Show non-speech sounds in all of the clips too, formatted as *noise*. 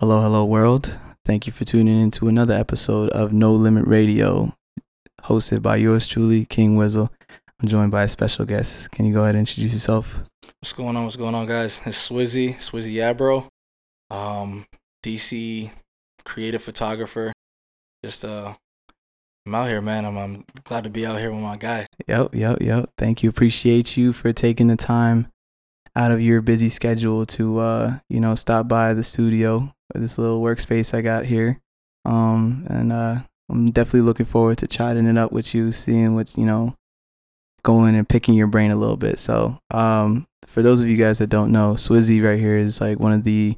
Hello, hello, world. Thank you for tuning in to another episode of No Limit Radio, hosted by yours truly, King Wizzle. I'm joined by a special guest. Can you go ahead and introduce yourself? What's going on? What's going on, guys? It's Swizzy, Swizzy Yabro, um, DC creative photographer. Just uh, I'm out here, man. I'm, I'm glad to be out here with my guy. Yep, yep, yep. Thank you. Appreciate you for taking the time out of your busy schedule to uh, you know, stop by the studio, this little workspace I got here. Um, and uh, I'm definitely looking forward to chatting it up with you, seeing what you know, going and picking your brain a little bit. So, um, for those of you guys that don't know, Swizzy right here is like one of the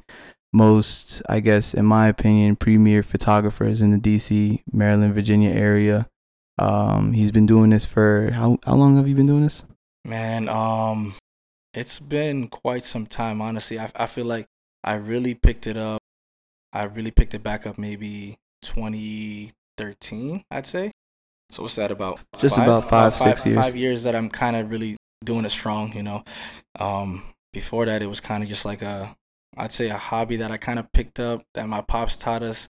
most, I guess, in my opinion, premier photographers in the DC, Maryland, Virginia area. Um, he's been doing this for how how long have you been doing this? Man, um, it's been quite some time, honestly. I I feel like I really picked it up. I really picked it back up maybe 2013, I'd say. So what's that about? Just about five, six years. Five years that I'm kind of really doing it strong, you know. Um, before that, it was kind of just like a, I'd say a hobby that I kind of picked up that my pops taught us,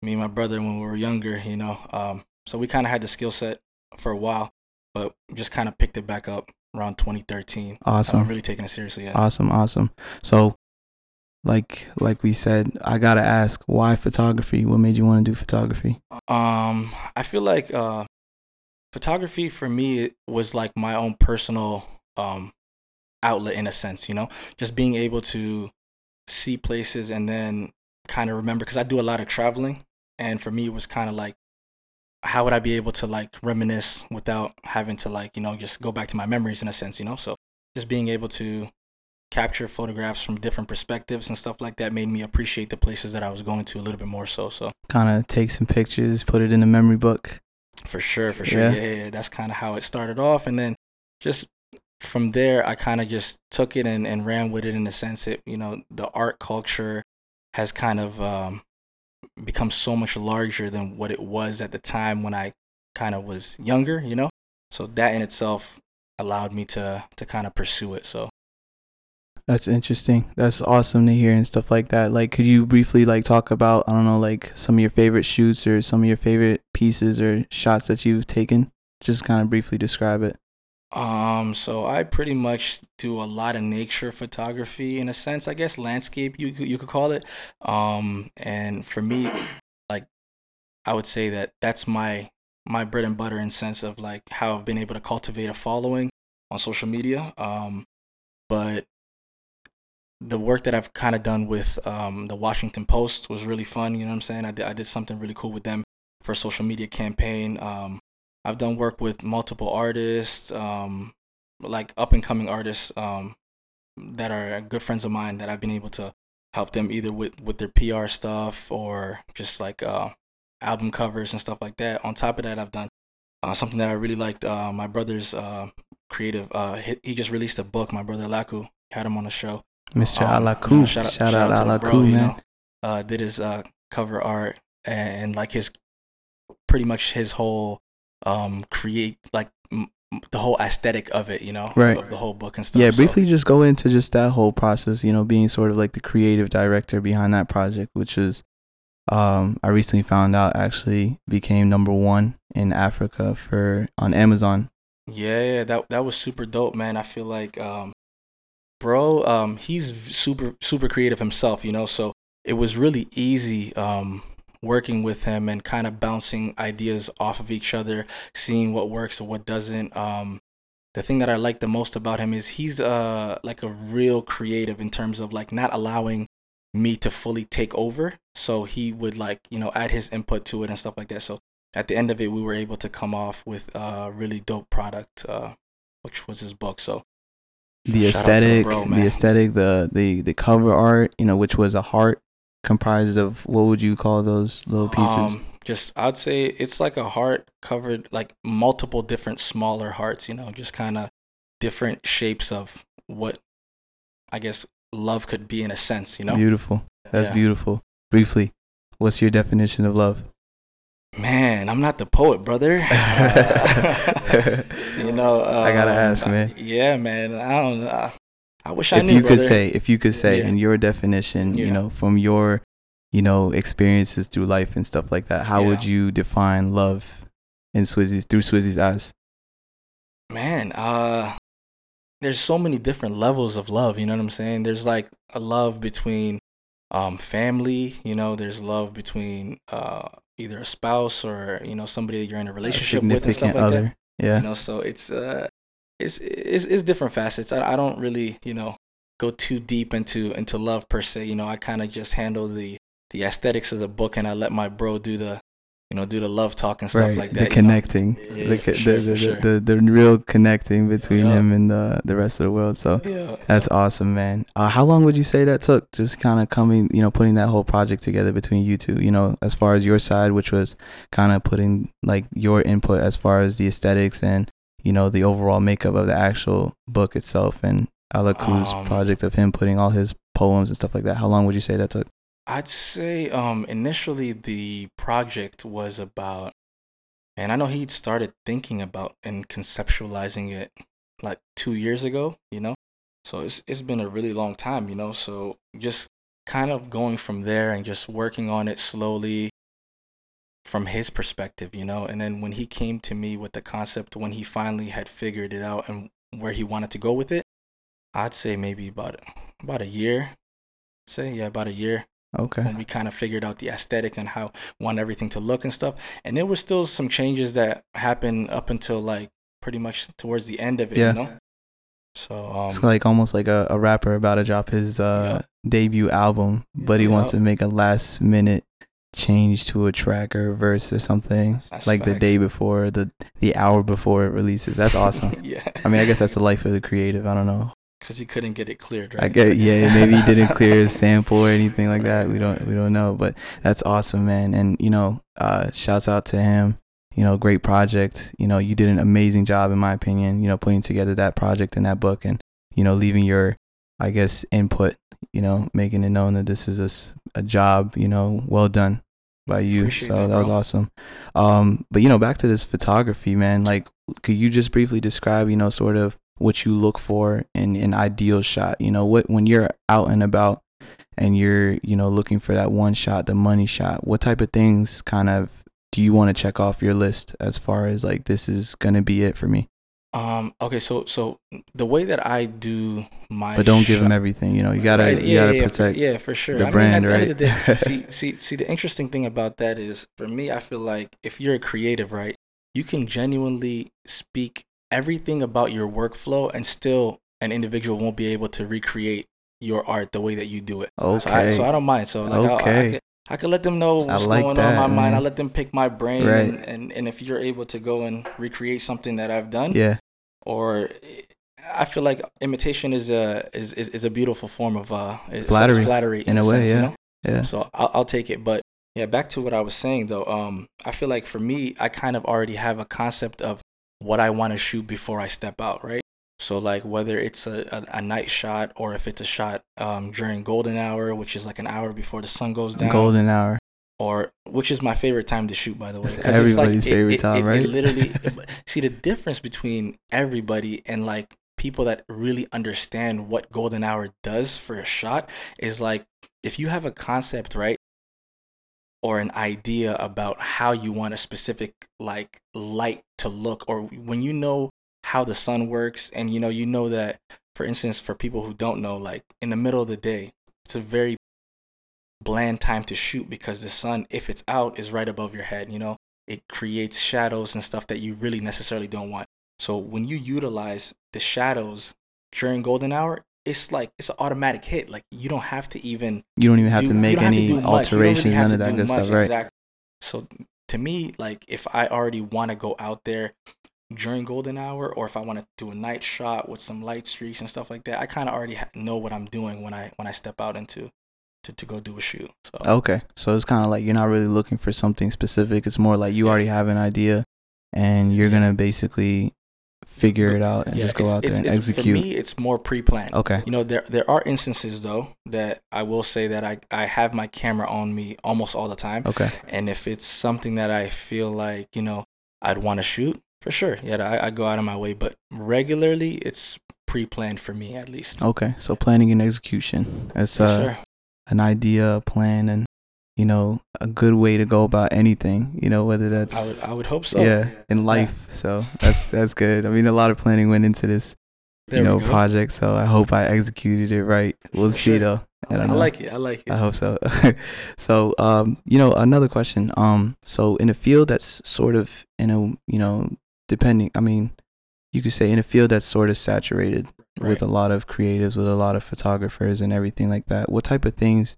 me and my brother when we were younger, you know. Um, so we kind of had the skill set for a while, but just kind of picked it back up around 2013. Awesome. I'm really taking it seriously. Yeah. Awesome, awesome. So, like like we said, I gotta ask, why photography? What made you want to do photography? Um, I feel like uh, photography for me it was like my own personal um outlet in a sense. You know, just being able to see places and then kind of remember because I do a lot of traveling, and for me it was kind of like how would I be able to like reminisce without having to like you know just go back to my memories in a sense. You know, so just being able to capture photographs from different perspectives and stuff like that made me appreciate the places that I was going to a little bit more so so Kind of take some pictures, put it in a memory book. for sure for sure Yeah. yeah, yeah, yeah. that's kind of how it started off and then just from there I kind of just took it and, and ran with it in the sense that you know the art culture has kind of um, become so much larger than what it was at the time when I kind of was younger you know so that in itself allowed me to to kind of pursue it so That's interesting. That's awesome to hear and stuff like that. Like, could you briefly like talk about I don't know, like some of your favorite shoots or some of your favorite pieces or shots that you've taken? Just kind of briefly describe it. Um, so I pretty much do a lot of nature photography in a sense, I guess landscape you you could call it. Um, and for me, like I would say that that's my my bread and butter in sense of like how I've been able to cultivate a following on social media. Um, but the work that I've kind of done with um, the Washington Post was really fun. You know what I'm saying? I did, I did something really cool with them for a social media campaign. Um, I've done work with multiple artists, um, like up and coming artists um, that are good friends of mine that I've been able to help them either with, with their PR stuff or just like uh, album covers and stuff like that. On top of that, I've done uh, something that I really liked. Uh, my brother's uh, creative, uh, he, he just released a book. My brother Laku had him on the show. Mr. Um, Alaku. you know, shout, shout out, to the Alaku, bro, you man. know. uh, did his uh, cover art and, like his pretty much his whole um create like m- the whole aesthetic of it, you know, Right. of the whole book and stuff. Yeah, So, briefly just go into just that whole process, you know, being sort of like the creative director behind that project, which is um I recently found out actually became number 1 in Africa for on Amazon. yeah, yeah, that that was super dope, man. I feel like um, bro, um, he's super super creative himself, you know. So it was really easy um working with him and kind of bouncing ideas off of each other, seeing what works and what doesn't. Um, the thing that I like the most about him is he's uh like a real creative in terms of like not allowing me to fully take over. So he would like you know add his input to it and stuff like that. So at the end of it, we were able to come off with a really dope product, uh, which was his book. So The to the aesthetic, bro, the aesthetic, the the the cover art, you know, which was a heart comprised of what would you call those little pieces? Um, just I'd say it's like a heart covered like multiple different smaller hearts, you know, just kind of different shapes of what I guess love could be in a sense, you know. Beautiful. That's Yeah. beautiful. Briefly, what's your definition of love? Man, I'm not the poet, brother. *laughs* Uh, *laughs* you know, uh, I gotta ask, man. Yeah, man. I don't know. I wish I if knew. you could brother. say, if you could say Yeah. in your definition, you know, from your you know, experiences through life and stuff like that. How would you define love in Swizzy's through Swizzy's eyes? Man, uh there's so many different levels of love, you know what I'm saying? There's like a love between um family, you know, there's love between uh either a spouse or, you know, somebody that you're in a A relationship with and stuff significant like other. that. Yeah. You know, so it's uh it's it's, it's different facets. I, I don't really, you know, go too deep into into love per se. You know, I kind of just handle the the aesthetics of the book and I let my bro do the you know, do the love talk and stuff right. like that. the connecting. Yeah, the, sure, the, the, sure. the, the, the real connecting between Yeah. him and the the rest of the world. So Yeah. That's awesome, man. Uh, how long would you say that took? Just kind of coming, you know, putting that whole project together between you two. You know, as far as your side, which was kind of putting like your input as far as the aesthetics and you know the overall makeup of the actual book itself, and Alaku's Um, project of him putting all his poems and stuff like that. How long would you say that took? I'd say um initially the project was about and I know he'd started thinking about and conceptualizing it like 2 years ago, you know. So it's it's been a really long time, you know. So just kind of going from there and just working on it slowly from his perspective, you know. And then when he came to me with the concept when he finally had figured it out and where he wanted to go with it, I'd say maybe about about a year. say yeah, about a year Okay. when we kind of figured out the aesthetic and how want everything to look and stuff. And there was still some changes that happened up until like pretty much towards the end of it, Yeah. you know. So um, It's like almost like a, a rapper about to drop his uh, debut album, but he wants Yeah. to make a last minute change to a tracker verse or something, That's like the day before, the the hour before it releases. That's awesome. *laughs* yeah, I mean, I guess that's the life of the creative. I don't know. because he couldn't get it cleared, right? I get yeah, maybe he didn't clear his *laughs* sample or anything like that. We don't we don't know, but that's awesome, man. And you know, uh, shouts out to him. You know, great project. You know, you did an amazing job, in my opinion. You know, putting together that project and that book, and you know, leaving your, I guess, input. You know, making it known that this is a job. You know, well done by you. Appreciate so that, that was awesome. Um, but you know, back to this photography, man. Like, could you just briefly describe, you know, sort of what you look for in an ideal shot? You know, what when you're out and about and you're, you know, looking for that one shot, the money shot, what type of things kind of do you want to check off your list as far as like this is gonna be it for me? Um. Okay. So so the way that I do my But don't give them everything. You know, you gotta Right, you yeah, gotta yeah, for- protect. yeah, for sure. the I brand, mean, at the end of the right? day, *laughs* see, see, see. The interesting thing about that is, for me, I feel like if you're a creative, right, you can genuinely speak everything about your workflow, and still, an individual won't be able to recreate your art the way that you do it. So I, Okay. so I don't mind. So like, I'll- I, Okay. I could let them know what's like going on in that, my mind. I let them pick my brain, Right. and, and and if you're able to go and recreate something that I've done, yeah. or I feel like imitation is a is, is, is a beautiful form of uh Flattery, flattery in a way, sense, yeah. You know? Yeah. So I'll, I'll take it. But yeah, back to what I was saying though. Um, I feel like for me, I kind of already have a concept of what I want to shoot before I step out, right? So like whether it's a, a, a night shot or if it's a shot um, during golden hour, which is like an hour before the sun goes down, Golden hour. or which is my favorite time to shoot, by the way. 'cause it's like- everybody's it- favorite it- time, it- right? *laughs* It literally, see the difference between everybody and like people that really understand what golden hour does for a shot is like if you have a concept, right? Or an idea about how you want a specific like light to look, or when you know how the sun works, and you know, you know that, for instance, for people who don't know, like in the middle of the day, it's a very bland time to shoot because the sun, if it's out, is right above your head. You know, it creates shadows and stuff that you really necessarily don't want. So when you utilize the shadows during golden hour, it's like it's an automatic hit. Like you don't have to even You don't even have do- to make to any. You don't really alterations, none of that good much, stuff, right? Exactly. So to me, like if I already want to go out there during golden hour, or if I want to do a night shot with some light streaks and stuff like that, I kind of already ha- know what I'm doing when I when I step out into to, to go do a shoot. So Okay, so it's kind of like you're not really looking for something specific. It's more like you Yeah. already have an idea, and you're Yeah. gonna basically figure it out and yeah, just go out there it's- and it's- execute. For me, it's more pre-planned. okay, You know, there there are instances though that I will say that I I have my camera on me almost all the time. okay, And if it's something that I feel like, you know, I'd want to shoot, for sure. Yeah, I, I go out of my way. But regularly, it's pre planned for me at least. okay. So planning and execution. It's Yes, uh, an idea, a plan, and you know, a good way to go about anything. You know, whether that's I would I would hope so. yeah in life. So that's that's good. I mean, a lot of planning went into this, There you know, project. So I hope I executed it right. We'll For see sure. though. I I, like it. I like it. I hope so. *laughs* so, um, you know, another question. Um, so in a field that's sort of in a, you know, depending. I mean, you could say in a field that's sort of saturated right. with a lot of creatives, with a lot of photographers and everything like that. What type of things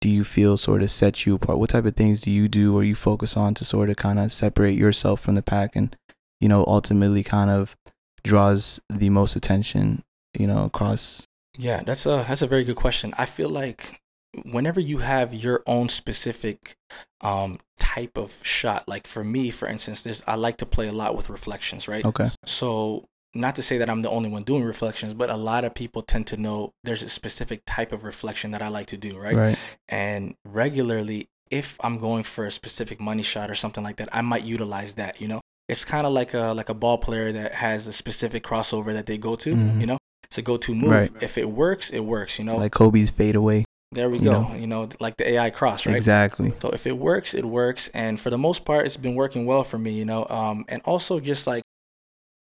do you feel sort of set you apart? What type of things do you do or you focus on to sort of kind of separate yourself from the pack and, you know, ultimately kind of draws the most attention, you know, across Yeah, that's a that's a very good question. I feel like whenever you have your own specific um type of shot, like for me, for instance, there's I like to play a lot with reflections, right? Okay. So not to say that I'm the only one doing reflections, but a lot of people tend to know there's a specific type of reflection that I like to do, right? Right. And regularly, if I'm going for a specific money shot or something like that, I might utilize that. You know, it's kind of like a like a ball player that has a specific crossover that they go to. Mhm. You know, it's a go-to move. Right. If it works, it works. You know, Like Kobe's fade away. There we you go. know. You know, like the AI cross, right? Exactly. So if it works, it works, and for the most part, it's been working well for me. You know, um, and also just like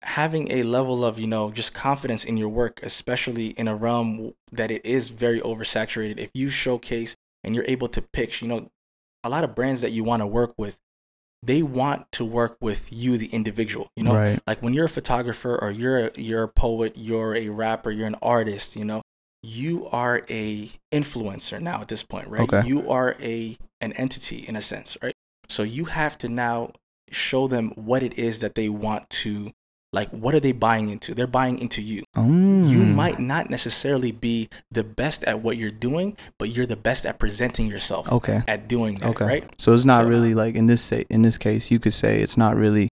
having a level of you know just confidence in your work, especially in a realm that it is very oversaturated. If you showcase and you're able to pitch, you know, a lot of brands that you want to work with, they want to work with you, the individual. You know, right. like when you're a photographer or you're a, you're a poet, you're a rapper, you're an artist, you know, you are a influencer now at this point, right? Okay. You are a an entity in a sense, right? So you have to now show them what it is that they want to like what are they buying into? They're buying into you. You Mm. might not necessarily be the best at what you're doing, but you're the best at presenting yourself Okay. at doing that, Okay. right? So it's not So- really like in this say in this case, you could say it's not really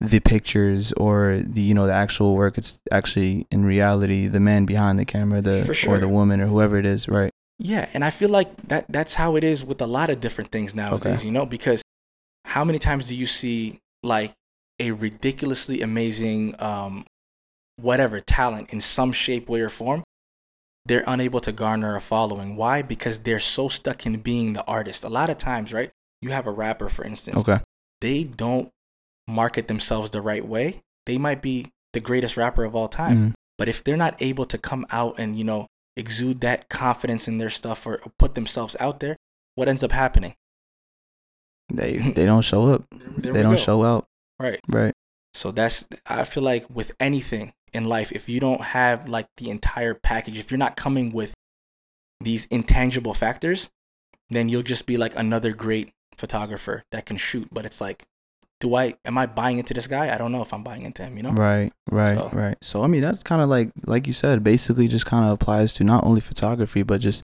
the pictures or the you know the actual work. It's actually in reality the man behind the camera, the For or the woman or whoever it is, right? Yeah, and I feel like that that's how it is with a lot of different things nowadays, you know, because how many times do you see like a ridiculously amazing um whatever talent in some shape way or form they're unable to garner a following why because they're so stuck in being the artist a lot of times right you have a rapper for instance Okay. they don't market themselves the right way they might be the greatest rapper of all time Mhm. but if they're not able to come out and, you know, exude that confidence in their stuff or put themselves out there, what ends up happening? They *laughs* they don't show up. There they don't go. show out. Right. Right. So that's, I feel like with anything in life, if you don't have like the entire package, if you're not coming with these intangible factors, then you'll just be like another great photographer that can shoot. But it's like, do I, am I buying into this guy? I don't know if I'm buying into him, you know? Right, right, So- right. So I mean that's kind of like like you said, basically just kind of applies to not only photography but just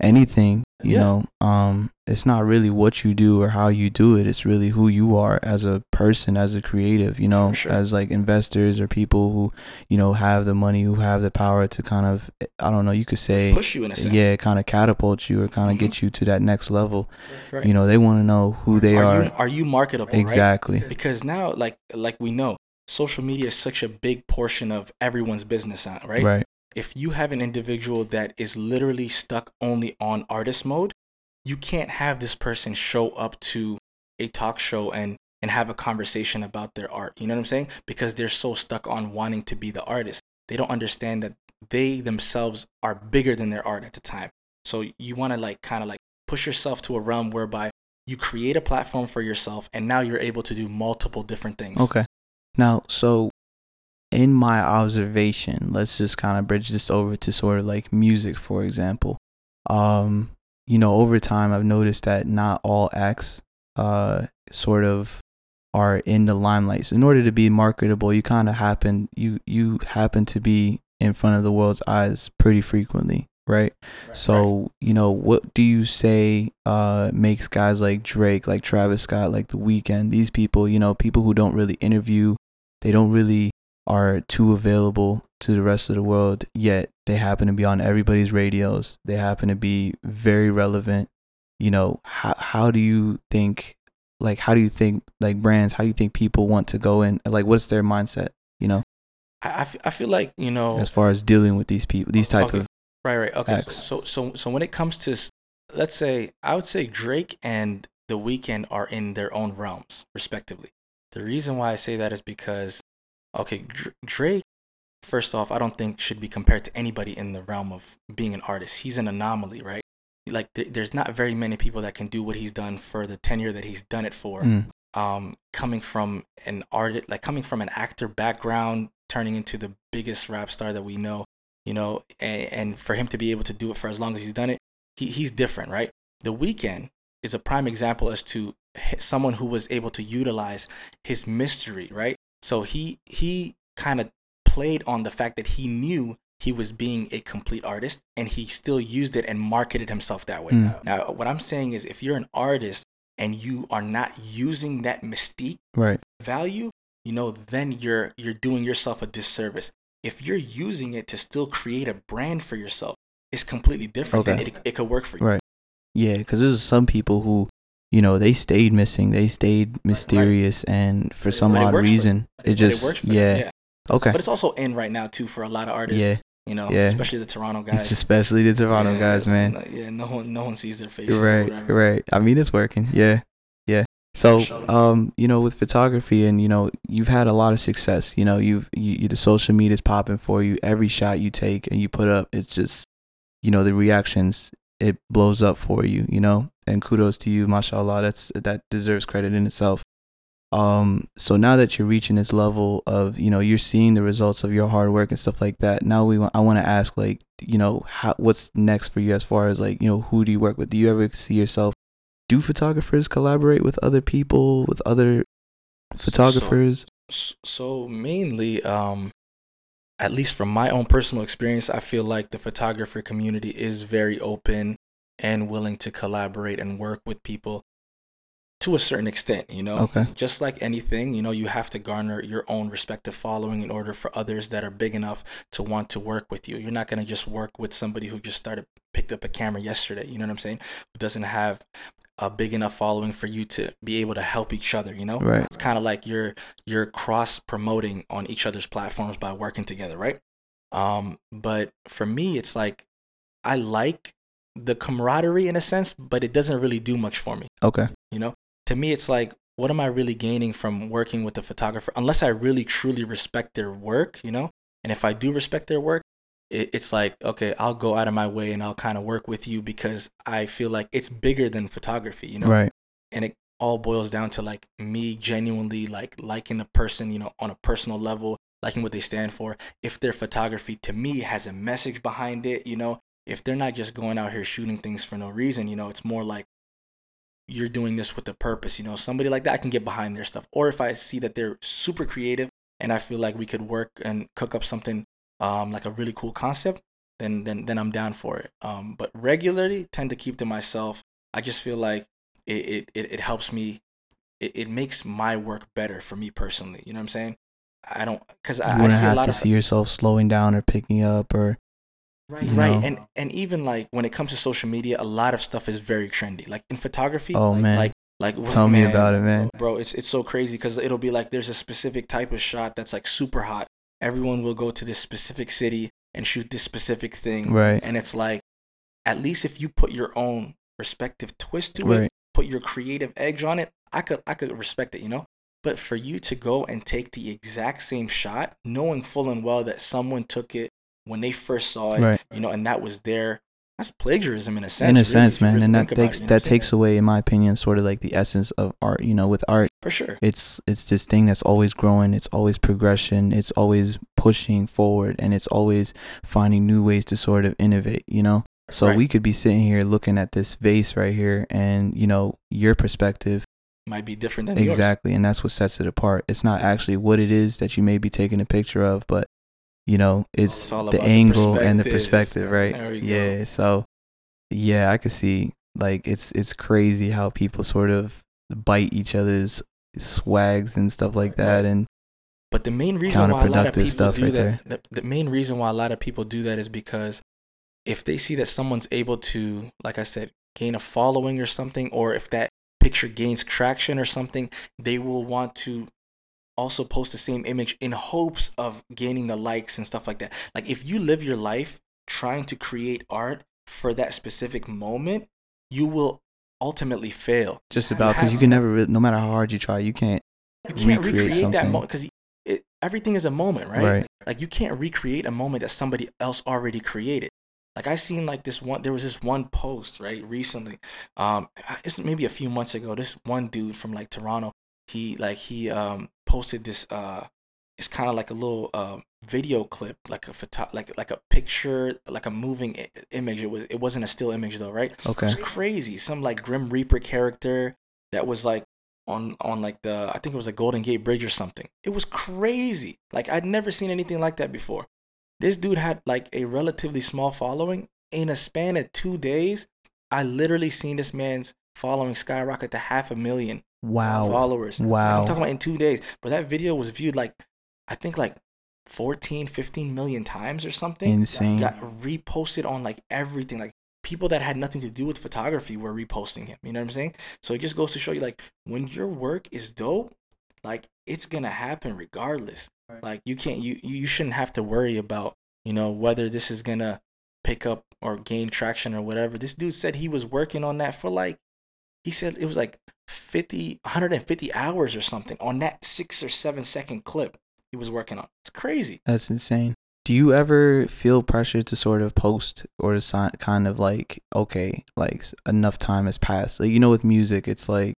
anything, you Yeah. know. Um it's not really what you do or how you do it, it's really who you are as a person, as a creative, you know, sure. as like investors or people who, you know, have the money, who have the power to kind of I don't know, you could say Push you in a sense. yeah, kind of catapult you or kind of Mhm. get you to that next level. Right. You know, they want to know who they are, are. You, are you marketable? Right? exactly. because now like like we know social media is such a big portion of everyone's business on right? right. If you have an individual that is literally stuck only on artist mode you can't have this person show up to a talk show and and have a conversation about their art you know what i'm saying? Because they're so stuck on wanting to be the artist. They don't understand that they themselves are bigger than their art at the time. So you want to like kind of like push yourself to a realm whereby you create a platform for yourself and now you're able to do multiple different things. Okay. Now, so in my observation, let's just kind of bridge this over to sort of like music, for example. Um, you know, over time, I've noticed that not all acts, uh, sort of are in the limelight. So in order to be marketable, you kind of happen you you happen to be in front of the world's eyes pretty frequently, right? Right, So, you know, what do you say uh makes guys like Drake, like Travis Scott, like The Weeknd, these people, you know, people who don't really interview, they don't really are too available to the rest of the world, yet they happen to be on everybody's radios. They happen to be very relevant. You know, how how do you think like how do you think like brands, how do you think people want to go in like what's their mindset, you know, I, I feel like you know as far as dealing with these people, these type Okay. of Right, right. Okay. X. So, so, so when it comes to let's say I would say Drake and The Weeknd are in their own realms, respectively. The reason why I say that is because, okay, Drake, first off, I don't think should be compared to anybody in the realm of being an artist. He's an anomaly, right? Like, th- there's not very many people that can do what he's done for the tenure that he's done it for. Mm. Um, coming from an artist, like coming from an actor background, turning into the biggest rap star that we know, you know, and, and for him to be able to do it for as long as he's done it, he, he's different, right? The Weeknd is a prime example as to someone who was able to utilize his mystery, right? So he he kind of played on the fact that he knew he was being a complete artist and he still used it and marketed himself that way. Mm. Now, what I'm saying is if you're an artist and you are not using that mystique Right. value, you know, then you're you're doing yourself a disservice. If you're using it to still create a brand for yourself, it's completely different Okay. and it, it could work for you. Right. Yeah, because there's some people who, you know, they stayed missing. They stayed mysterious, and for some But it odd reason, But it just works for them, yeah. Okay. But it's also in right now too for a lot of artists. Yeah. You know, Yeah. especially the Toronto *laughs* guys. Especially the Toronto Yeah, guys, man. no- Yeah, no one no one sees their faces. right right i mean it's working yeah yeah so um you know with photography and you know you've had a lot of success you know you've you, you the social media's popping for you every shot you take and you put up it's just you know the reactions it blows up for you you know and kudos to you mashallah. That's that deserves credit in itself. Um so now that you're reaching this level of you know you're seeing the results of your hard work and stuff like that now we want i want to ask like you know how what's next for you as far as like you know who do you work with? Do you ever see yourself do photographers collaborate with other people with other photographers? So, so mainly, um, at least from my own personal experience, I feel like the photographer community is very open and willing to collaborate and work with people to a certain extent, you know? Okay. Just like anything, you know, you have to garner your own respective following in order for others that are big enough to want to work with you. You're not going to just work with somebody who just started, picked up a camera yesterday, you know what I'm saying? Who doesn't have a big enough following for you to be able to help each other, you know? Right. It's kind of like you're you're cross promoting on each other's platforms by working together, right? Um, but for me, it's like I like the camaraderie in a sense, but it doesn't really do much for me. okay You know, to me, it's like, what am I really gaining from working with a photographer? Unless I really truly respect their work, you know, and if I do respect their work, it, it's like, okay, I'll go out of my way and I'll kind of work with you because I feel like it's bigger than photography, you know, right and it all boils down to like me genuinely like liking a person, you know, on a personal level, liking what they stand for. If their photography to me has a message behind it, you know, if they're not just going out here shooting things for no reason, you know, it's more like you're doing this with a purpose, you know, somebody like that I can get behind their stuff. Or if I see that they're super creative and I feel like we could work and cook up something um like a really cool concept, then then then I'm down for it. Um but regularly tend to keep to myself. I just feel like it it, it, it helps me it, it makes my work better for me personally. You know what I'm saying? I don't because you I, I see a have lot to of see yourself slowing down or picking up or right, you right, know. and and even like when it comes to social media, a lot of stuff is very trendy. Like in photography, oh man like like tell me about it man bro. It's it's so crazy because it'll be like there's a specific type of shot that's like super hot. Everyone will go to this specific city and shoot this specific thing, right and it's like at least if you put your own respective twist to it, put your creative edge on it, I could I could respect it, you know. But for you to go and take the exact same shot, knowing full and well that someone took it when they first saw it, right you know, and that was their that's plagiarism in a sense. in a really, sense man really and that takes it, you know that what I'm saying? takes away in my opinion sort of like the essence of art you know with art for sure. it's it's this thing that's always growing it's always progression it's always pushing forward and it's always finding new ways to sort of innovate you know so Right. we could be sitting here looking at this vase right here and you know your perspective might be different than yours. exactly and that's what sets it apart it's not actually what it is that you may be taking a picture of but you know it's, it's all the about the angle and the perspective. right we go. yeah so yeah i could see like it's it's crazy how people sort of bite each other's swags and stuff like that and But the main reason why a lot of people do right that, the, the main reason why a lot of people do that is because if they see that someone's able to, like I said, gain a following or something, or if that picture gains traction or something, they will want to also post the same image in hopes of gaining the likes and stuff like that. Like if you live your life trying to create art for that specific moment, you will ultimately fail. Just about because you can never, re- no matter how hard you try, you can't. you can't recreate recreate, that something. moment because everything is a moment, right? Right. Like you can't recreate a moment that somebody else already created. Like I seen like this one. There was this one post right recently. Um, it's maybe a few months ago. This one dude from like Toronto. He like he um posted this uh. It's kind of like a little uh, video clip, like a photo, like like a picture, like a moving I- image. It was it wasn't a still image though, right? Okay. It was crazy. Some like Grim Reaper character that was like on on like the I think it was a Golden Gate Bridge or something. It was crazy. Like I'd never seen anything like that before. This dude had like a relatively small following. In a span of two days, I literally seen this man's following skyrocket to half a million Wow. followers. Like, Wow. I'm talking about in two days. But that video was viewed like I think like 14, 15 million times or something Insane. got reposted on like everything. Like people that had nothing to do with photography were reposting him. You know what I'm saying? So it just goes to show you like when your work is dope, like it's gonna happen regardless. Like you can't you you shouldn't have to worry about, you know, whether this is gonna pick up or gain traction or whatever. This dude said he was working on that for like he said it was like 50 150 hours or something on that 6 or 7 second clip he was working on. It's crazy. That's insane. Do you ever feel pressure to sort of post or to sign, kind of like, okay, like enough time has passed? Like, you know, with music, it's like,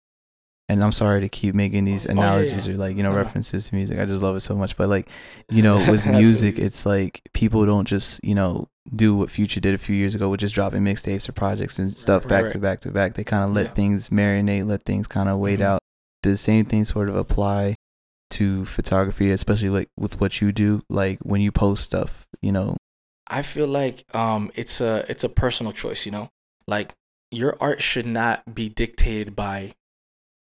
and I'm sorry to keep making these Oh, yeah, analogies or like, you know, No, no. references to music. I just love it so much. But like, you know, with *laughs* music, it's like people don't just, you know, do what Future did a few years ago with just dropping mixtapes or projects and stuff Right, back right. to back to back. They kind of let Yeah. things marinate, let things kind of wait Mhm. out. Does the same thing sort of apply to photography, especially like with what you do? Like when you post stuff, you know, I feel like um it's a it's a personal choice, you know? Like your art should not be dictated by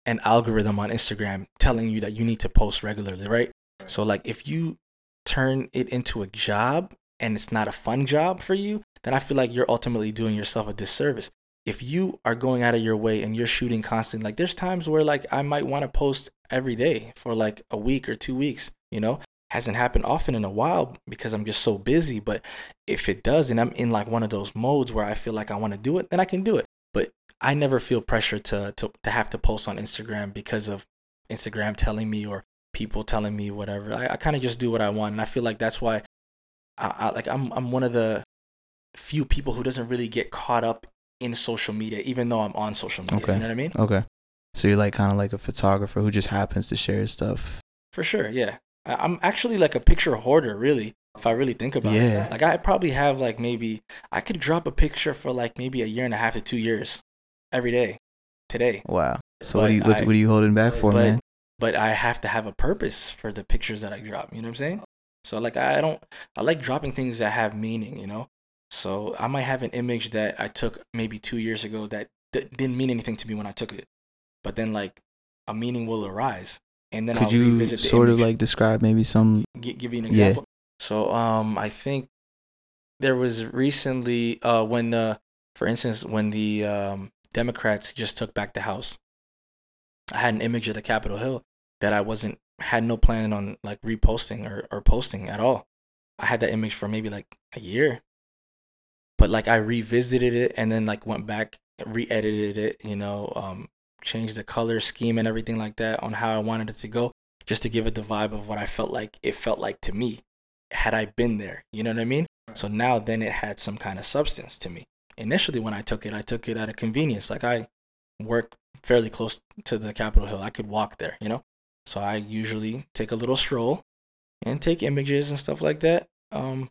an algorithm on Instagram telling you that you need to post regularly, right? So like if you turn it into a job and it's not a fun job for you, then I feel like you're ultimately doing yourself a disservice. If you are going out of your way and you're shooting constantly, like there's times where like I might want to post every day for like a week or two weeks, you know? Hasn't happened often in a while because I'm just so busy. But if it does and I'm in like one of those modes where I feel like I want to do it, then I can do it. I never feel pressure to to, to have to post on Instagram because of Instagram telling me or people telling me whatever. I, I kind of just do what I want, and I feel like that's why I, I like I'm I'm one of the few people who doesn't really get caught up in social media, even though I'm on social media. Okay. You know what I mean? okay. So you're like kind of like a photographer who just happens to share stuff. For sure, yeah. I- I'm actually like a picture hoarder, really. If I really think about Yeah. it, like I probably have like maybe I could drop a picture for like maybe a year and a half to two years, every day, today. Wow. So what are you what's, I- what are you holding back for, but, man? But I have to have a purpose for the pictures that I drop. You know what I'm saying? So like I don't I like dropping things that have meaning. You know. So I might have an image that I took maybe two years ago that d- didn't mean anything to me when I took it, but then like a meaning will arise, and then Could I'll you sort of like describe maybe some? Gi- give you an example? Yeah. So um I think there was recently uh when the for instance when the um Democrats just took back the House, I had an image of the Capitol Hill that I wasn't had no plan on like reposting or, or posting at all. I had that image for maybe like a year. But like I revisited it and then like went back, re-edited it, you know, um, changed the color scheme and everything like that on how I wanted it to go, just to give it the vibe of what I felt like it felt like to me had I been there. You know what I mean? So now then it had some kind of substance to me. Initially when I took it, I took it at a convenience. Like I work fairly close to the Capitol Hill. I could walk there, you know? So I usually take a little stroll and take images and stuff like that. Um,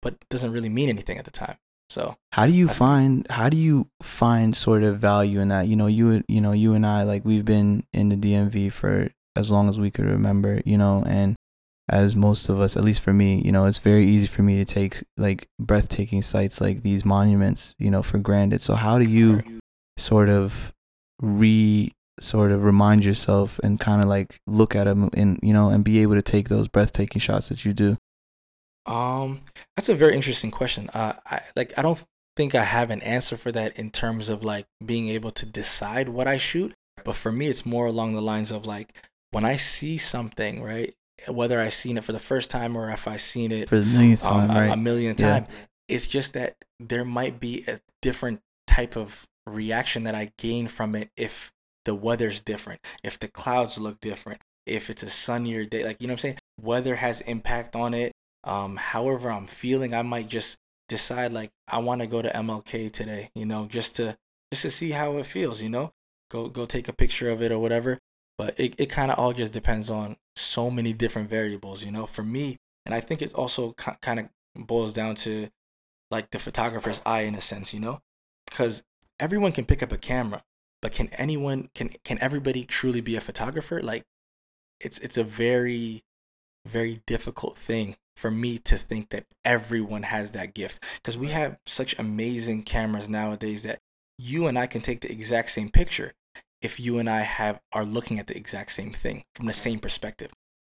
but it doesn't really mean anything at the time. So How do you find? How do you find sort of value in that? You know, you you know, you and I like we've been in the DMV for as long as we could remember. You know, and as most of us, at least for me, you know, it's very easy for me to take like breathtaking sites like these monuments, you know, for granted. So how do you sort of re sort of remind yourself and kind of like look at them and you know and be able to take those breathtaking shots that you do? Um, that's a very interesting question. Uh, I like I don't think I have an answer for that in terms of like being able to decide what I shoot. But for me, it's more along the lines of like when I see something, right? Whether I've seen it for the first time or if I've seen it For the millionth um, time, a, right? a million Yeah. times, it's just that there might be a different type of reaction that I gain from it if the weather's different, if the clouds look different, if it's a sunnier day, like you know what I'm saying? Weather has impact on it. Um, however I'm feeling, I might just decide like I want to go to MLK today, you know, just to just to see how it feels, you know. Go go take a picture of it or whatever. But it, it kind of all just depends on so many different variables, you know. For me, and I think it also kind of boils down to like the photographer's eye in a sense, you know, because everyone can pick up a camera, but can anyone can can everybody truly be a photographer? Like, it's it's a very very difficult thing for me to think that everyone has that gift because we have such amazing cameras nowadays that you and I can take the exact same picture if you and I have are looking at the exact same thing from the same perspective.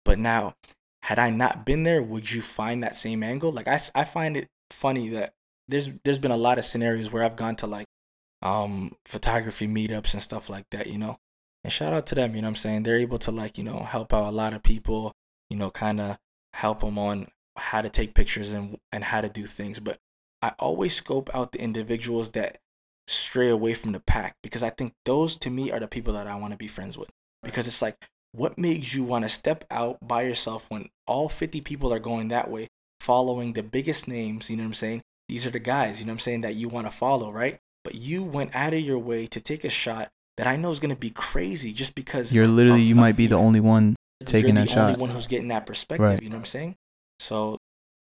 But now, had I not been there, would you find that same angle? Like I, I find it funny that there's there's been a lot of scenarios where I've gone to like um photography meetups and stuff like that, you know. And shout out to them, you know what I'm saying? They're able to like, you know, help out a lot of people, you know, kind of help them on how to take pictures and and how to do things, but I always scope out the individuals that stray away from the pack because I think those to me are the people that I want to be friends with. Because it's like, what makes you want to step out by yourself when all 50 people are going that way, following the biggest names, you know what I'm saying? These are the guys, you know what I'm saying, that you want to follow, right? But you went out of your way to take a shot that I know is going to be crazy just because you're literally, you might be the only one taking that shot. You're the only one who's getting that perspective, right. you know what I'm saying? So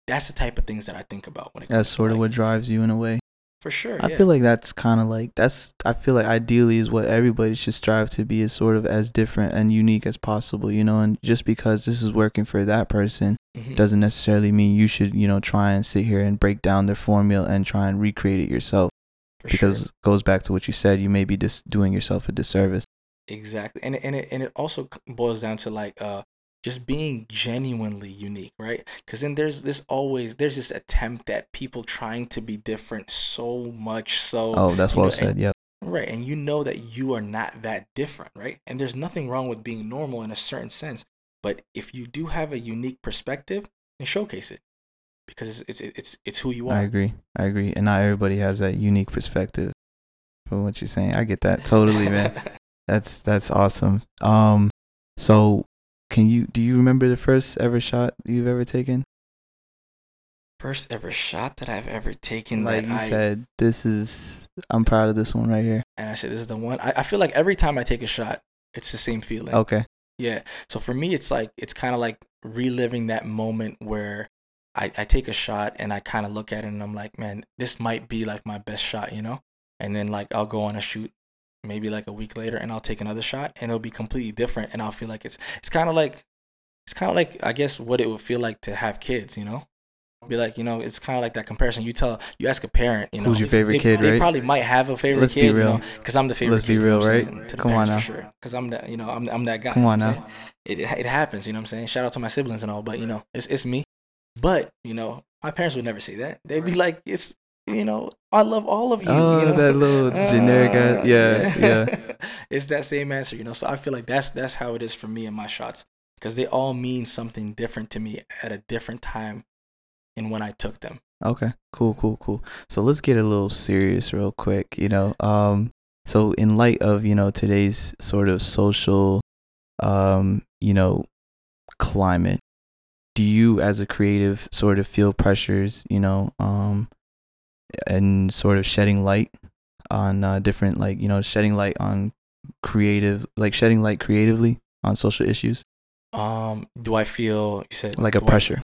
that's the type of things that I think about when it That's sort of what drives you in a way. For sure. I yeah. feel like that's kind of like that's I feel like ideally is what everybody should strive to be is sort of as different and unique as possible, you know, and just because this is working for that person mm-hmm. doesn't necessarily mean you should, you know, try and sit here and break down their formula and try and recreate it yourself. For because sure. it goes back to what you said, you may be just doing yourself a disservice. Exactly. And and it and it also boils down to like uh just being genuinely unique, right? Because then there's this always there's this attempt at people trying to be different so much so. Oh, that's well know, said. Yeah. Right, and you know that you are not that different, right? And there's nothing wrong with being normal in a certain sense, but if you do have a unique perspective, then showcase it because it's it's it's, it's who you are. I agree. I agree, and not everybody has that unique perspective. From what you're saying, I get that totally, man. *laughs* that's that's awesome. Um, so can you do you remember the first ever shot you've ever taken? First ever shot that I've ever taken. Like you I, said, this is I'm proud of this one right here. And I said this is the one. I, I feel like every time I take a shot, it's the same feeling. Okay. Yeah. So for me, it's like it's kind of like reliving that moment where I, I take a shot and I kind of look at it and I'm like, man, this might be like my best shot, you know? And then like I'll go on a shoot maybe like a week later and I'll take another shot and it'll be completely different and I'll feel like it's it's kind of like it's kind of like I guess what it would feel like to have kids, you know? Be like, you know, it's kind of like that comparison. You tell, you ask a parent, you know, who's your favorite they, kid, they, right? They probably might have a favorite Let's kid, be real. because you know, I'm the favorite. Let's kid, be real, you know right? Come on now, sure. Because I'm that, you know, I'm I'm that guy. Come on now. It, it it happens, you know what I'm saying? Shout out to my siblings and all, but you know, it's it's me. But you know, my parents would never say that. They'd be like, it's you know, I love all of you. Oh, you know? that little *laughs* generic, uh, yeah, yeah. *laughs* it's that same answer, you know. So I feel like that's that's how it is for me and my shots because they all mean something different to me at a different time and when I took them. Okay, cool, cool, cool. So let's get a little serious real quick. You know, um, so in light of you know today's sort of social, um, you know, climate, do you as a creative sort of feel pressures? You know, um and sort of shedding light on uh, different like you know shedding light on creative like shedding light creatively on social issues? Um do i feel you said like a pressure.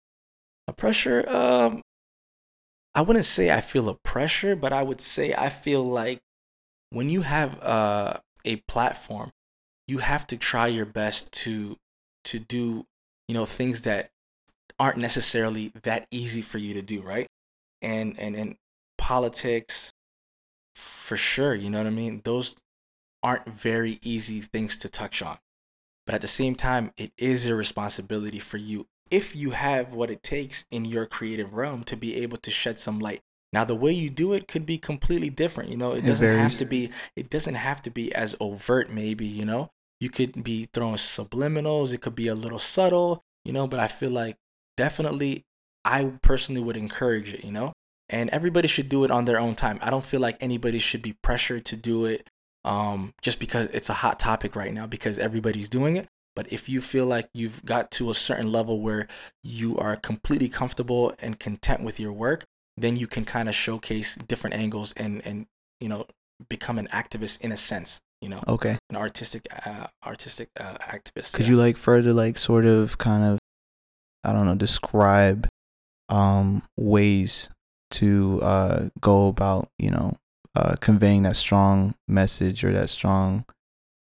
A pressure? Um i wouldn't say i feel a pressure but i would say i feel like when you have uh, a platform you have to try your best to to do you know things that aren't necessarily that easy for you to do right? And and and politics, for sure, you know what I mean? Those aren't very easy things to touch on. But at the same time, it is a responsibility for you if you have what it takes in your creative realm to be able to shed some light. Now, the way you do it could be completely different. You know, it doesn't it have to be. It doesn't have to be as overt. Maybe you know, you could be throwing subliminals. It could be a little subtle. You know, but I feel like definitely, I personally would encourage it. You know, and everybody should do it on their own time. I don't feel like anybody should be pressured to do it um, just because it's a hot topic right now because everybody's doing it. But if you feel like you've got to a certain level where you are completely comfortable and content with your work, then you can kind of showcase different angles and and you know become an activist in a sense. You know, Okay. an artistic uh, artistic uh, activist. Could yeah. you like further like sort of kind of I don't know, describe um ways to uh go about, you know, uh conveying that strong message or that strong,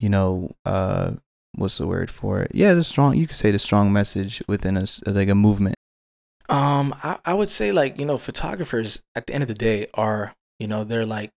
you know, uh what's the word for it? Yeah, the strong you could say the strong message within us like a movement. Um, I, I would say like you know photographers at the end of the day are you know they're like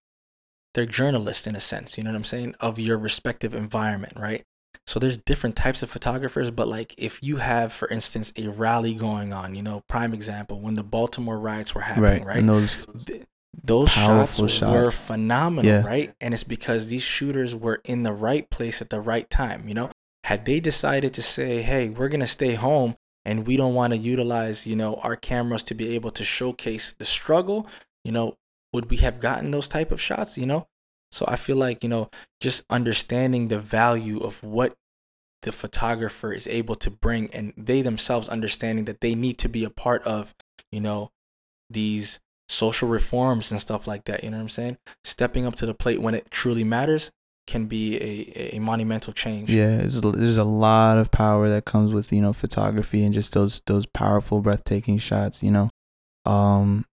they're journalists in a sense. You know what I'm saying of your respective environment, right? So there's different types of photographers, but like if you have, for instance, a rally going on, you know, prime example when the Baltimore riots were happening, right? And those Th- those shots, Powerful were phenomenal, Yeah. right? And it's because these shooters were in the right place at the right time. You know, had they decided to say, "Hey, we're gonna stay home and we don't want to utilize, you know, our cameras to be able to showcase the struggle," you know, would we have gotten those type of shots? You know, so I feel like you know, just understanding the value of what the photographer is able to bring, and they themselves understanding that they need to be a part of, you know, these social reforms and stuff like that. You know what I'm saying? Stepping up to the plate when it truly matters can be a, a monumental change. Yeah, it's, there's a lot of power that comes with you know photography and just those those powerful, breathtaking shots. You know, um,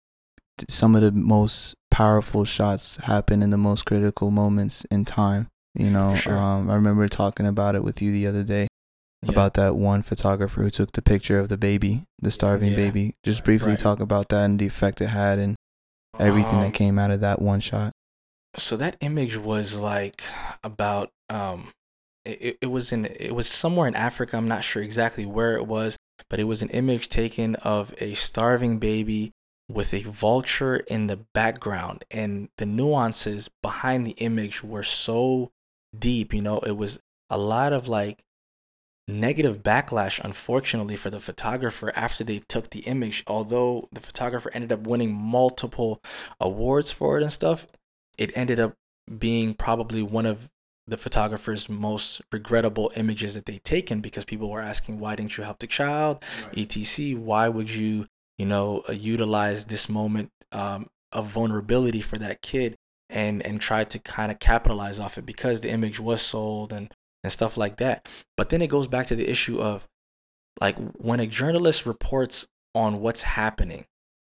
some of the most powerful shots happen in the most critical moments in time. You know, sure. um, I remember talking about it with you the other day Yeah. about that one photographer who took the picture of the baby, the starving Yeah. baby. Just briefly Right. talk about that and the effect it had and everything Um, that came out of that one shot. so that image was like about um it, it- it was in it was somewhere in africa i'm not sure exactly where it was but it was an image taken of a starving baby with a vulture in the background and the nuances behind the image were so deep you know it was a lot of like negative backlash unfortunately for the photographer after they took the image. Although the photographer ended up winning multiple awards for it and stuff it ended up being probably one of the photographer's most regrettable images that they taken because people were asking why didn't you help the child? Etc why would you you know uh, utilize this moment um, of vulnerability for that kid and and try to kind of capitalize off it because the image was sold and and stuff like that. But then it goes back to the issue of like when a journalist reports on what's happening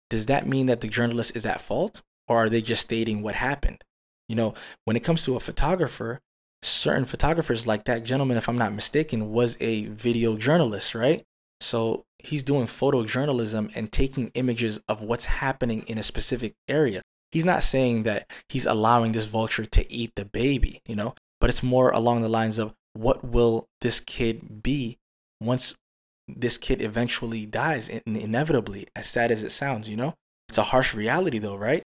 does that mean that the journalist is at fault or are they just stating what happened? You know when it comes to a photographer certain photographers like that gentleman if i'm not mistaken was a video journalist right so he's doing photojournalism and taking images of what's happening in a specific area. He's not saying that he's allowing this vulture to eat the baby you know but it's more along the lines of what will this kid be once this kid eventually dies inevitably as sad as it sounds you know? It's a harsh reality though right?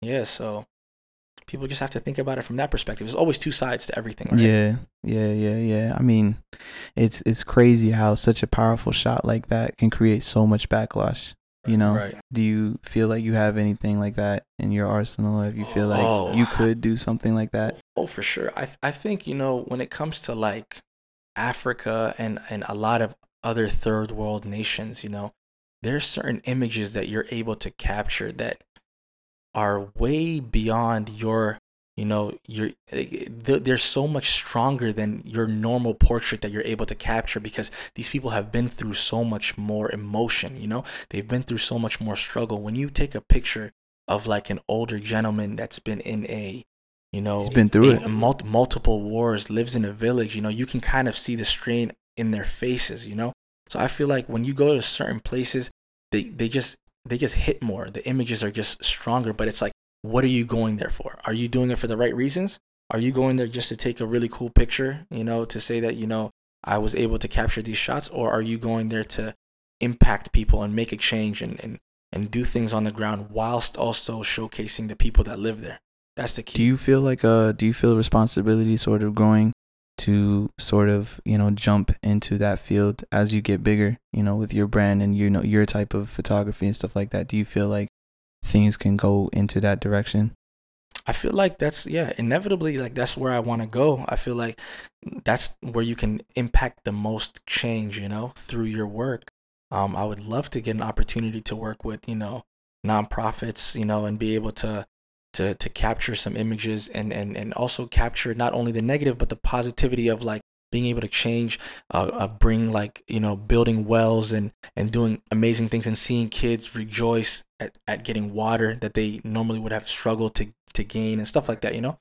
Yeah so people just have to think about it from that perspective there's always two sides to everything right Yeah, yeah, yeah, yeah. I mean, it's it's crazy how such a powerful shot like that can create so much backlash. You know, right do you feel like you have anything like that in your arsenal? If you feel like Oh. you could do something like that? Oh, for sure. I I think you know when it comes to like Africa and and a lot of other third world nations, you know, there's certain images that you're able to capture that are way beyond your you know your they're they're so much stronger than your normal portrait that you're able to capture because these people have been through so much more emotion you know? They've been through so much more struggle. When you take a picture of like an older gentleman that's been in a you know He's been through a- it. mul- multiple wars lives in a village you know you can kind of see the strain in their faces you know? So i feel like when you go to certain places they they just they just hit more. The images are just stronger but it's like what are you going there for? Are you doing it for the right reasons? Are you going there just to take a really cool picture you know to say that you know i was able to capture these shots? Or are you going there to impact people and make a change and and, and do things on the ground whilst also showcasing the people that live there? That's the key. Do you feel like uh do you feel responsibility sort of growing to sort of, you know, jump into that field as you get bigger, you know, with your brand and you know your type of photography and stuff like that? Do you feel like things can go into that direction? I feel like that's yeah, inevitably like that's where I want to go. I feel like that's where you can impact the most change, you know, through your work. Um, I would love to get an opportunity to work with, you know, nonprofits, you know, and be able to to to capture some images and and and also capture not only the negative but the positivity of like being able to change uh, uh, bring like you know building wells and and doing amazing things and seeing kids rejoice at, at getting water that they normally would have struggled to to gain and stuff like that you know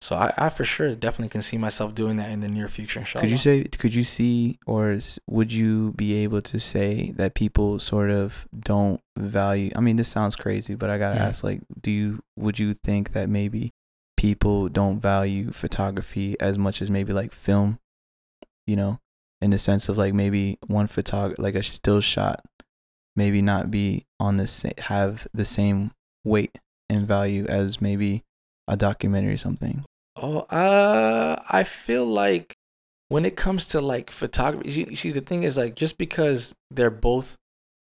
so I, I for sure definitely can see myself doing that in the near future inshallah. Could you say could you see or would you be able to say that people sort of don't value I mean this sounds crazy but I got to Yeah. ask like do you would you think that maybe people don't value photography as much as maybe like film you know in the sense of like maybe one photog like a still shot maybe not be on the sa- have the same weight and value as maybe a documentary or something Oh, uh, I feel like when it comes to like photography, you, you see, the thing is like just because they're both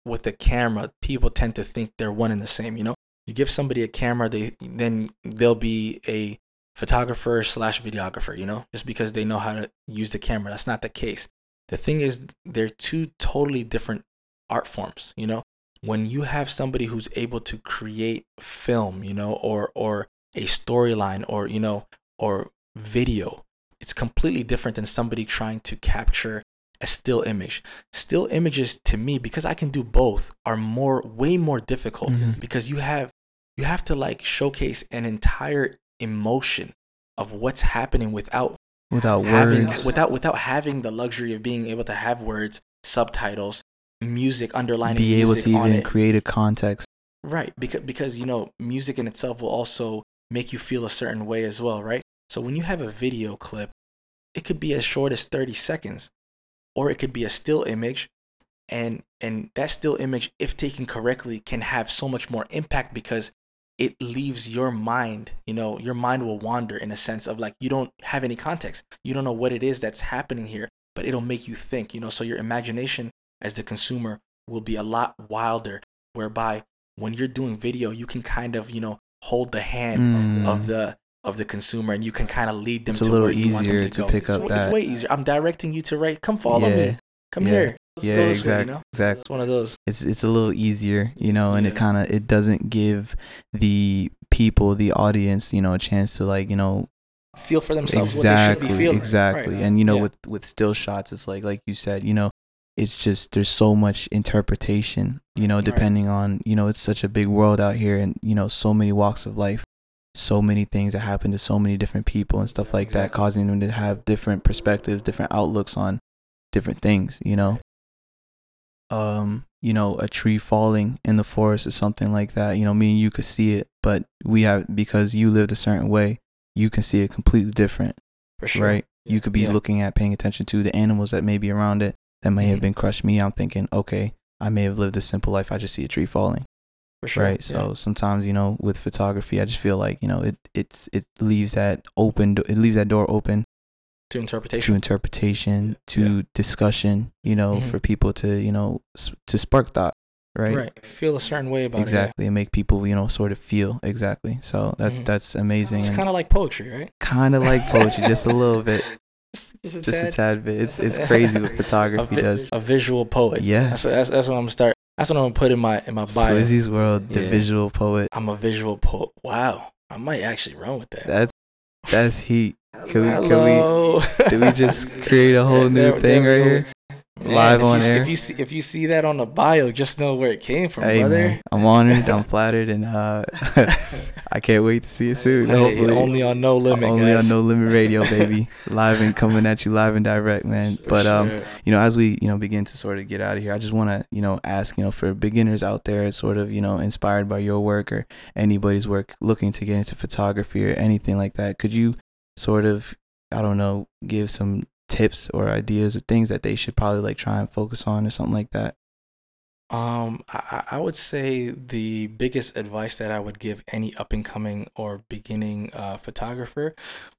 with the camera, people tend to think they're one and the same. You know, you give somebody a camera, they then they'll be a photographer slash videographer. You know, just because they know how to use the camera, that's not the case. The thing is, they're two totally different art forms. You know, when you have somebody who's able to create film, you know, or or a storyline, or you know or video. It's completely different than somebody trying to capture a still image. Still images to me because I can do both are more way more difficult Mhm. because you have you have to like showcase an entire emotion of what's happening without without having words without without having the luxury of being able to have words, subtitles, music underlining be able music to even create a context Right, because because you know, music in itself will also make you feel a certain way as well, right? So when you have a video clip, it could be as short as 30 seconds or it could be a still image and and that still image if taken correctly can have so much more impact because it leaves your mind, you know, your mind will wander in a sense of like you don't have any context. You don't know what it is that's happening here, but it'll make you think, you know, so your imagination as the consumer will be a lot wilder whereby when you're doing video, you can kind of, you know, hold the hand Mm. of the of the consumer and you can kind of lead them It's a to little where you want them easier to, to pick it's, up it's that- way easier. I'm directing you to right. Come follow Yeah, me. Come yeah, here. Let's yeah go this way, exactly you know? exactly It's one of those. it's it's a little easier you know and it kind of it doesn't give the people the audience you know a chance to like you know Feel for themselves what exactly they should be feeling. exactly Right. and you know Yeah. with with still shots it's like like you said you know it's just there's so much interpretation you know Right. depending on you know it's such a big world out here and you know so many walks of life so many things that happen to so many different people and stuff like that causing them to have different perspectives different outlooks on different things you know um you know a tree falling in the forest or something like that you know me and you could see it but we have because you lived a certain way you can see it completely different for sure. right you could be Yeah. looking at paying attention to the animals that may be around it that may have Mhm. been crushed me i'm thinking okay i may have lived a simple life i just see a tree falling For sure. right Yeah. so sometimes you know with photography i just feel like you know it it's it leaves that open it leaves that door open to interpretation to interpretation. to discussion you know Mhm. for people to you know to spark thought right, Right. Feel a certain way about exactly and make people you know sort of feel exactly so that's Mhm. that's amazing It's kind of like poetry, right? kind of like poetry just a little bit *laughs* Just, *laughs* just a just tad. a tad bit it's it's *laughs* crazy what a, photography vi- does a visual poet. Yeah. That's, that's that's what I'm gonna start. That's what I'm gonna put in my in my bio. Swizzy's world the Yeah. visual poet I'm a visual poet. Wow. I might actually run with that. that's that's heat Can we- can we- did we just create a *laughs* whole new There- thing there right here Man, live if on you, see- air If you see if you see that on the bio, just know where it came from, hey brother. man i'm honored i'm *laughs* flattered and uh *laughs* i can't wait to see it soon Hey, hopefully only on No Limit. only guys. on no limit radio *laughs* baby live and coming at you live and direct man For but um you know as we you know begin to sort of get out of here i just want to you know ask you know for beginners out there sort of you know inspired by your work or anybody's work looking to get into photography or anything like that could you sort of i don't know give some tips or ideas or things that they should probably like try and focus on or something like that Um, I, I would say the biggest advice that I would give any up and coming or beginning uh, photographer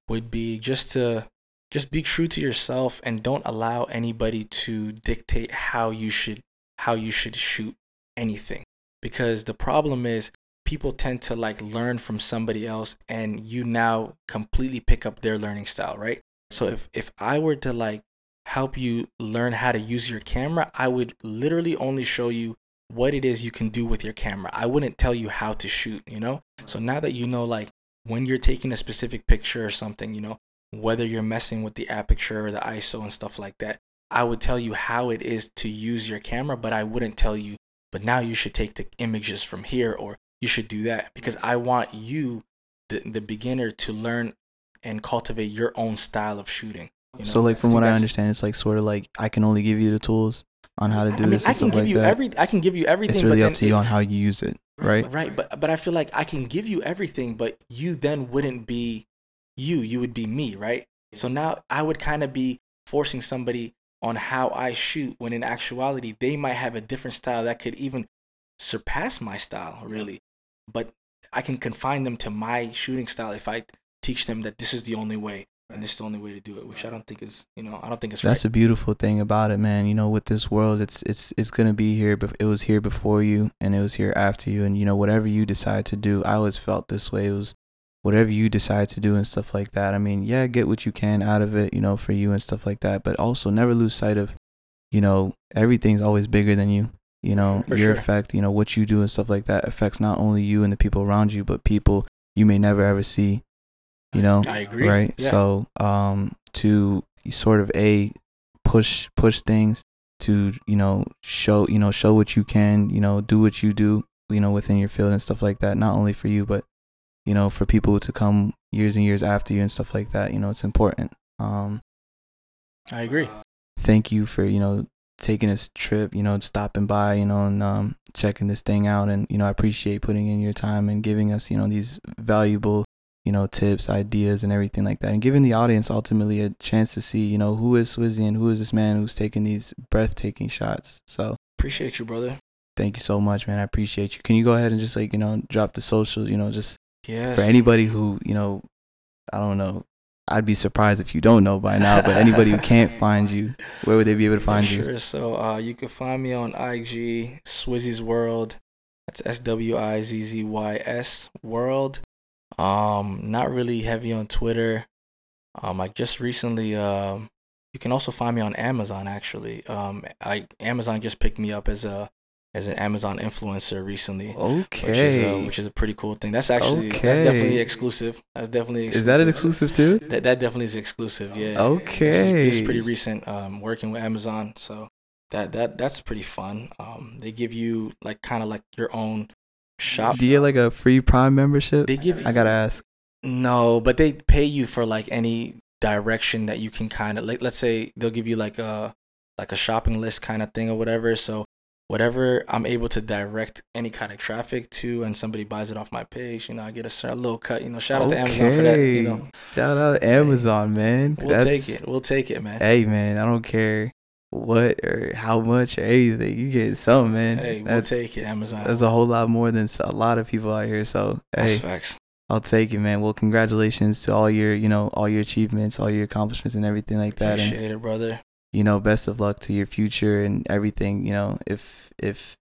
would be just to just be true to yourself and don't allow anybody to dictate how you should how you should shoot anything because the problem is people tend to like learn from somebody else and you now completely pick up their learning style, right? So if if I were to like help you learn how to use your camera, I would literally only show you what it is you can do with your camera. I wouldn't tell you how to shoot, you know? So now that you know like when you're taking a specific picture or something, you know, whether you're messing with the aperture or the ISO and stuff like that, I would tell you how it is to use your camera, but I wouldn't tell you, but now you should take the images from here or you should do that because I want you, the, the beginner, to learn and cultivate your own style of shooting. You know? so like from what I understand, it's like sort of like I can only give you the tools on how to do I mean, this I can give like you that. every. I can give you everything. it's really but up to you it- on how you use it, right? Right, but but I feel like I can give you everything, but you then wouldn't be you. You would be me, right? So now I would kind of be forcing somebody on how I shoot when in actuality they might have a different style that could even surpass my style, really. But I can confine them to my shooting style if I teach them that this is the only way and this is the only way to do it, which I don't think is, you know, I don't think it's That's right. the beautiful thing about it, man. You know, with this world, it's it's it's gonna be here. But it was here before you, and it was here after you. And you know, whatever you decide to do, I always felt this way. It was whatever you decide to do and stuff like that. I mean, yeah, get what you can out of it, you know, for you and stuff like that. But also, never lose sight of, you know, everything's always bigger than you. You know, For your sure. effect, you know, what you do and stuff like that affects not only you and the people around you, but people you may never ever see. You know, I agree. right Yeah. so um to sort of a push push things to you know show you know show what you can you know do what you do you know within your field and stuff like that not only for you but you know for people to come years and years after you and stuff like that you know it's important um I agree. thank you for you know taking this trip you know stopping by you know and um checking this thing out and you know i appreciate putting in your time and giving us you know these valuable you know tips ideas and everything like that and giving the audience ultimately a chance to see you know who is Swizzy and who is this man who's taking these breathtaking shots so Appreciate you, brother. thank you so much man i appreciate you can you go ahead and just like you know drop the socials you know just Yes. for anybody who you know i don't know i'd be surprised if you don't know by now but anybody who can't *laughs* find you where would they be able to find you Sure. So uh, you can find me on IG, Swizzy's World. That's S W I Z Z Y S World. Um, not really heavy on Twitter. Um, I just recently um, you can also find me on Amazon. Actually, um, I Amazon just picked me up as a as an Amazon influencer recently. Okay. Which is, uh, which is a pretty cool thing. That's actually okay. that's definitely exclusive. That's definitely is that an exclusive too? That, that definitely is exclusive. Yeah. Okay. This is, this is pretty recent. Um, working with Amazon, so that that that's pretty fun. Um, they give you like kind of like your own shop. Do you get like a free Prime membership? They give I gotta ask. no, but they pay you for like any direction that you can kind of like. Let's say they'll give you like a like a shopping list kind of thing or whatever. So whatever I'm able to direct any kind of traffic to, and somebody buys it off my page, you know, I get a, a little cut. You know, shout out to Amazon for that. You know, Shout out Amazon, man. we'll That's- take it. We'll take it, man. Hey, man, I don't care what or how much or anything. You get something, man. Hey, we'll that's take it, Amazon. that's a whole lot more than a lot of people out here. So That's hey, facts. I'll take it, man. Well, congratulations to all your, you know, all your achievements, all your accomplishments, and everything like that. And Appreciate it, brother. you know, best of luck to your future and everything. You know, if if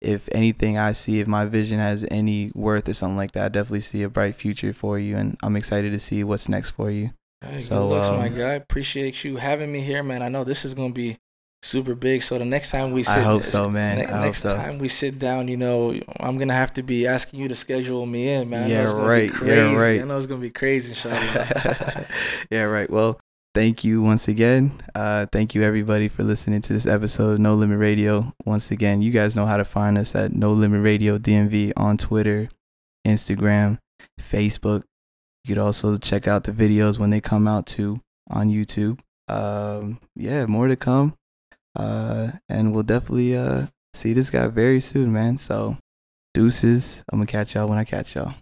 if anything I see, if my vision has any worth or something like that, I definitely see a bright future for you, and I'm excited to see what's next for you. Hey, So, good looks, my um, guy. Appreciate you having me here, man. I know this is gonna be super big. So the next time we sit, I hope so, man. ne- I next so. time we sit down, you know, I'm gonna have to be asking you to schedule me in, man. Yeah, it's gonna be right. Yeah, right. I know it's gonna be crazy, *laughs* inshallah. *laughs* yeah, right. Well, thank you once again. Uh, thank you everybody for listening to this episode of No Limit Radio. Once again, you guys know how to find us at No Limit Radio DMV on Twitter, Instagram, Facebook. You could also check out the videos when they come out too on YouTube. Um, yeah, more to come. Uh, and we'll definitely uh see this guy very soon, man. So, deuces. I'm gonna catch y'all when I catch y'all.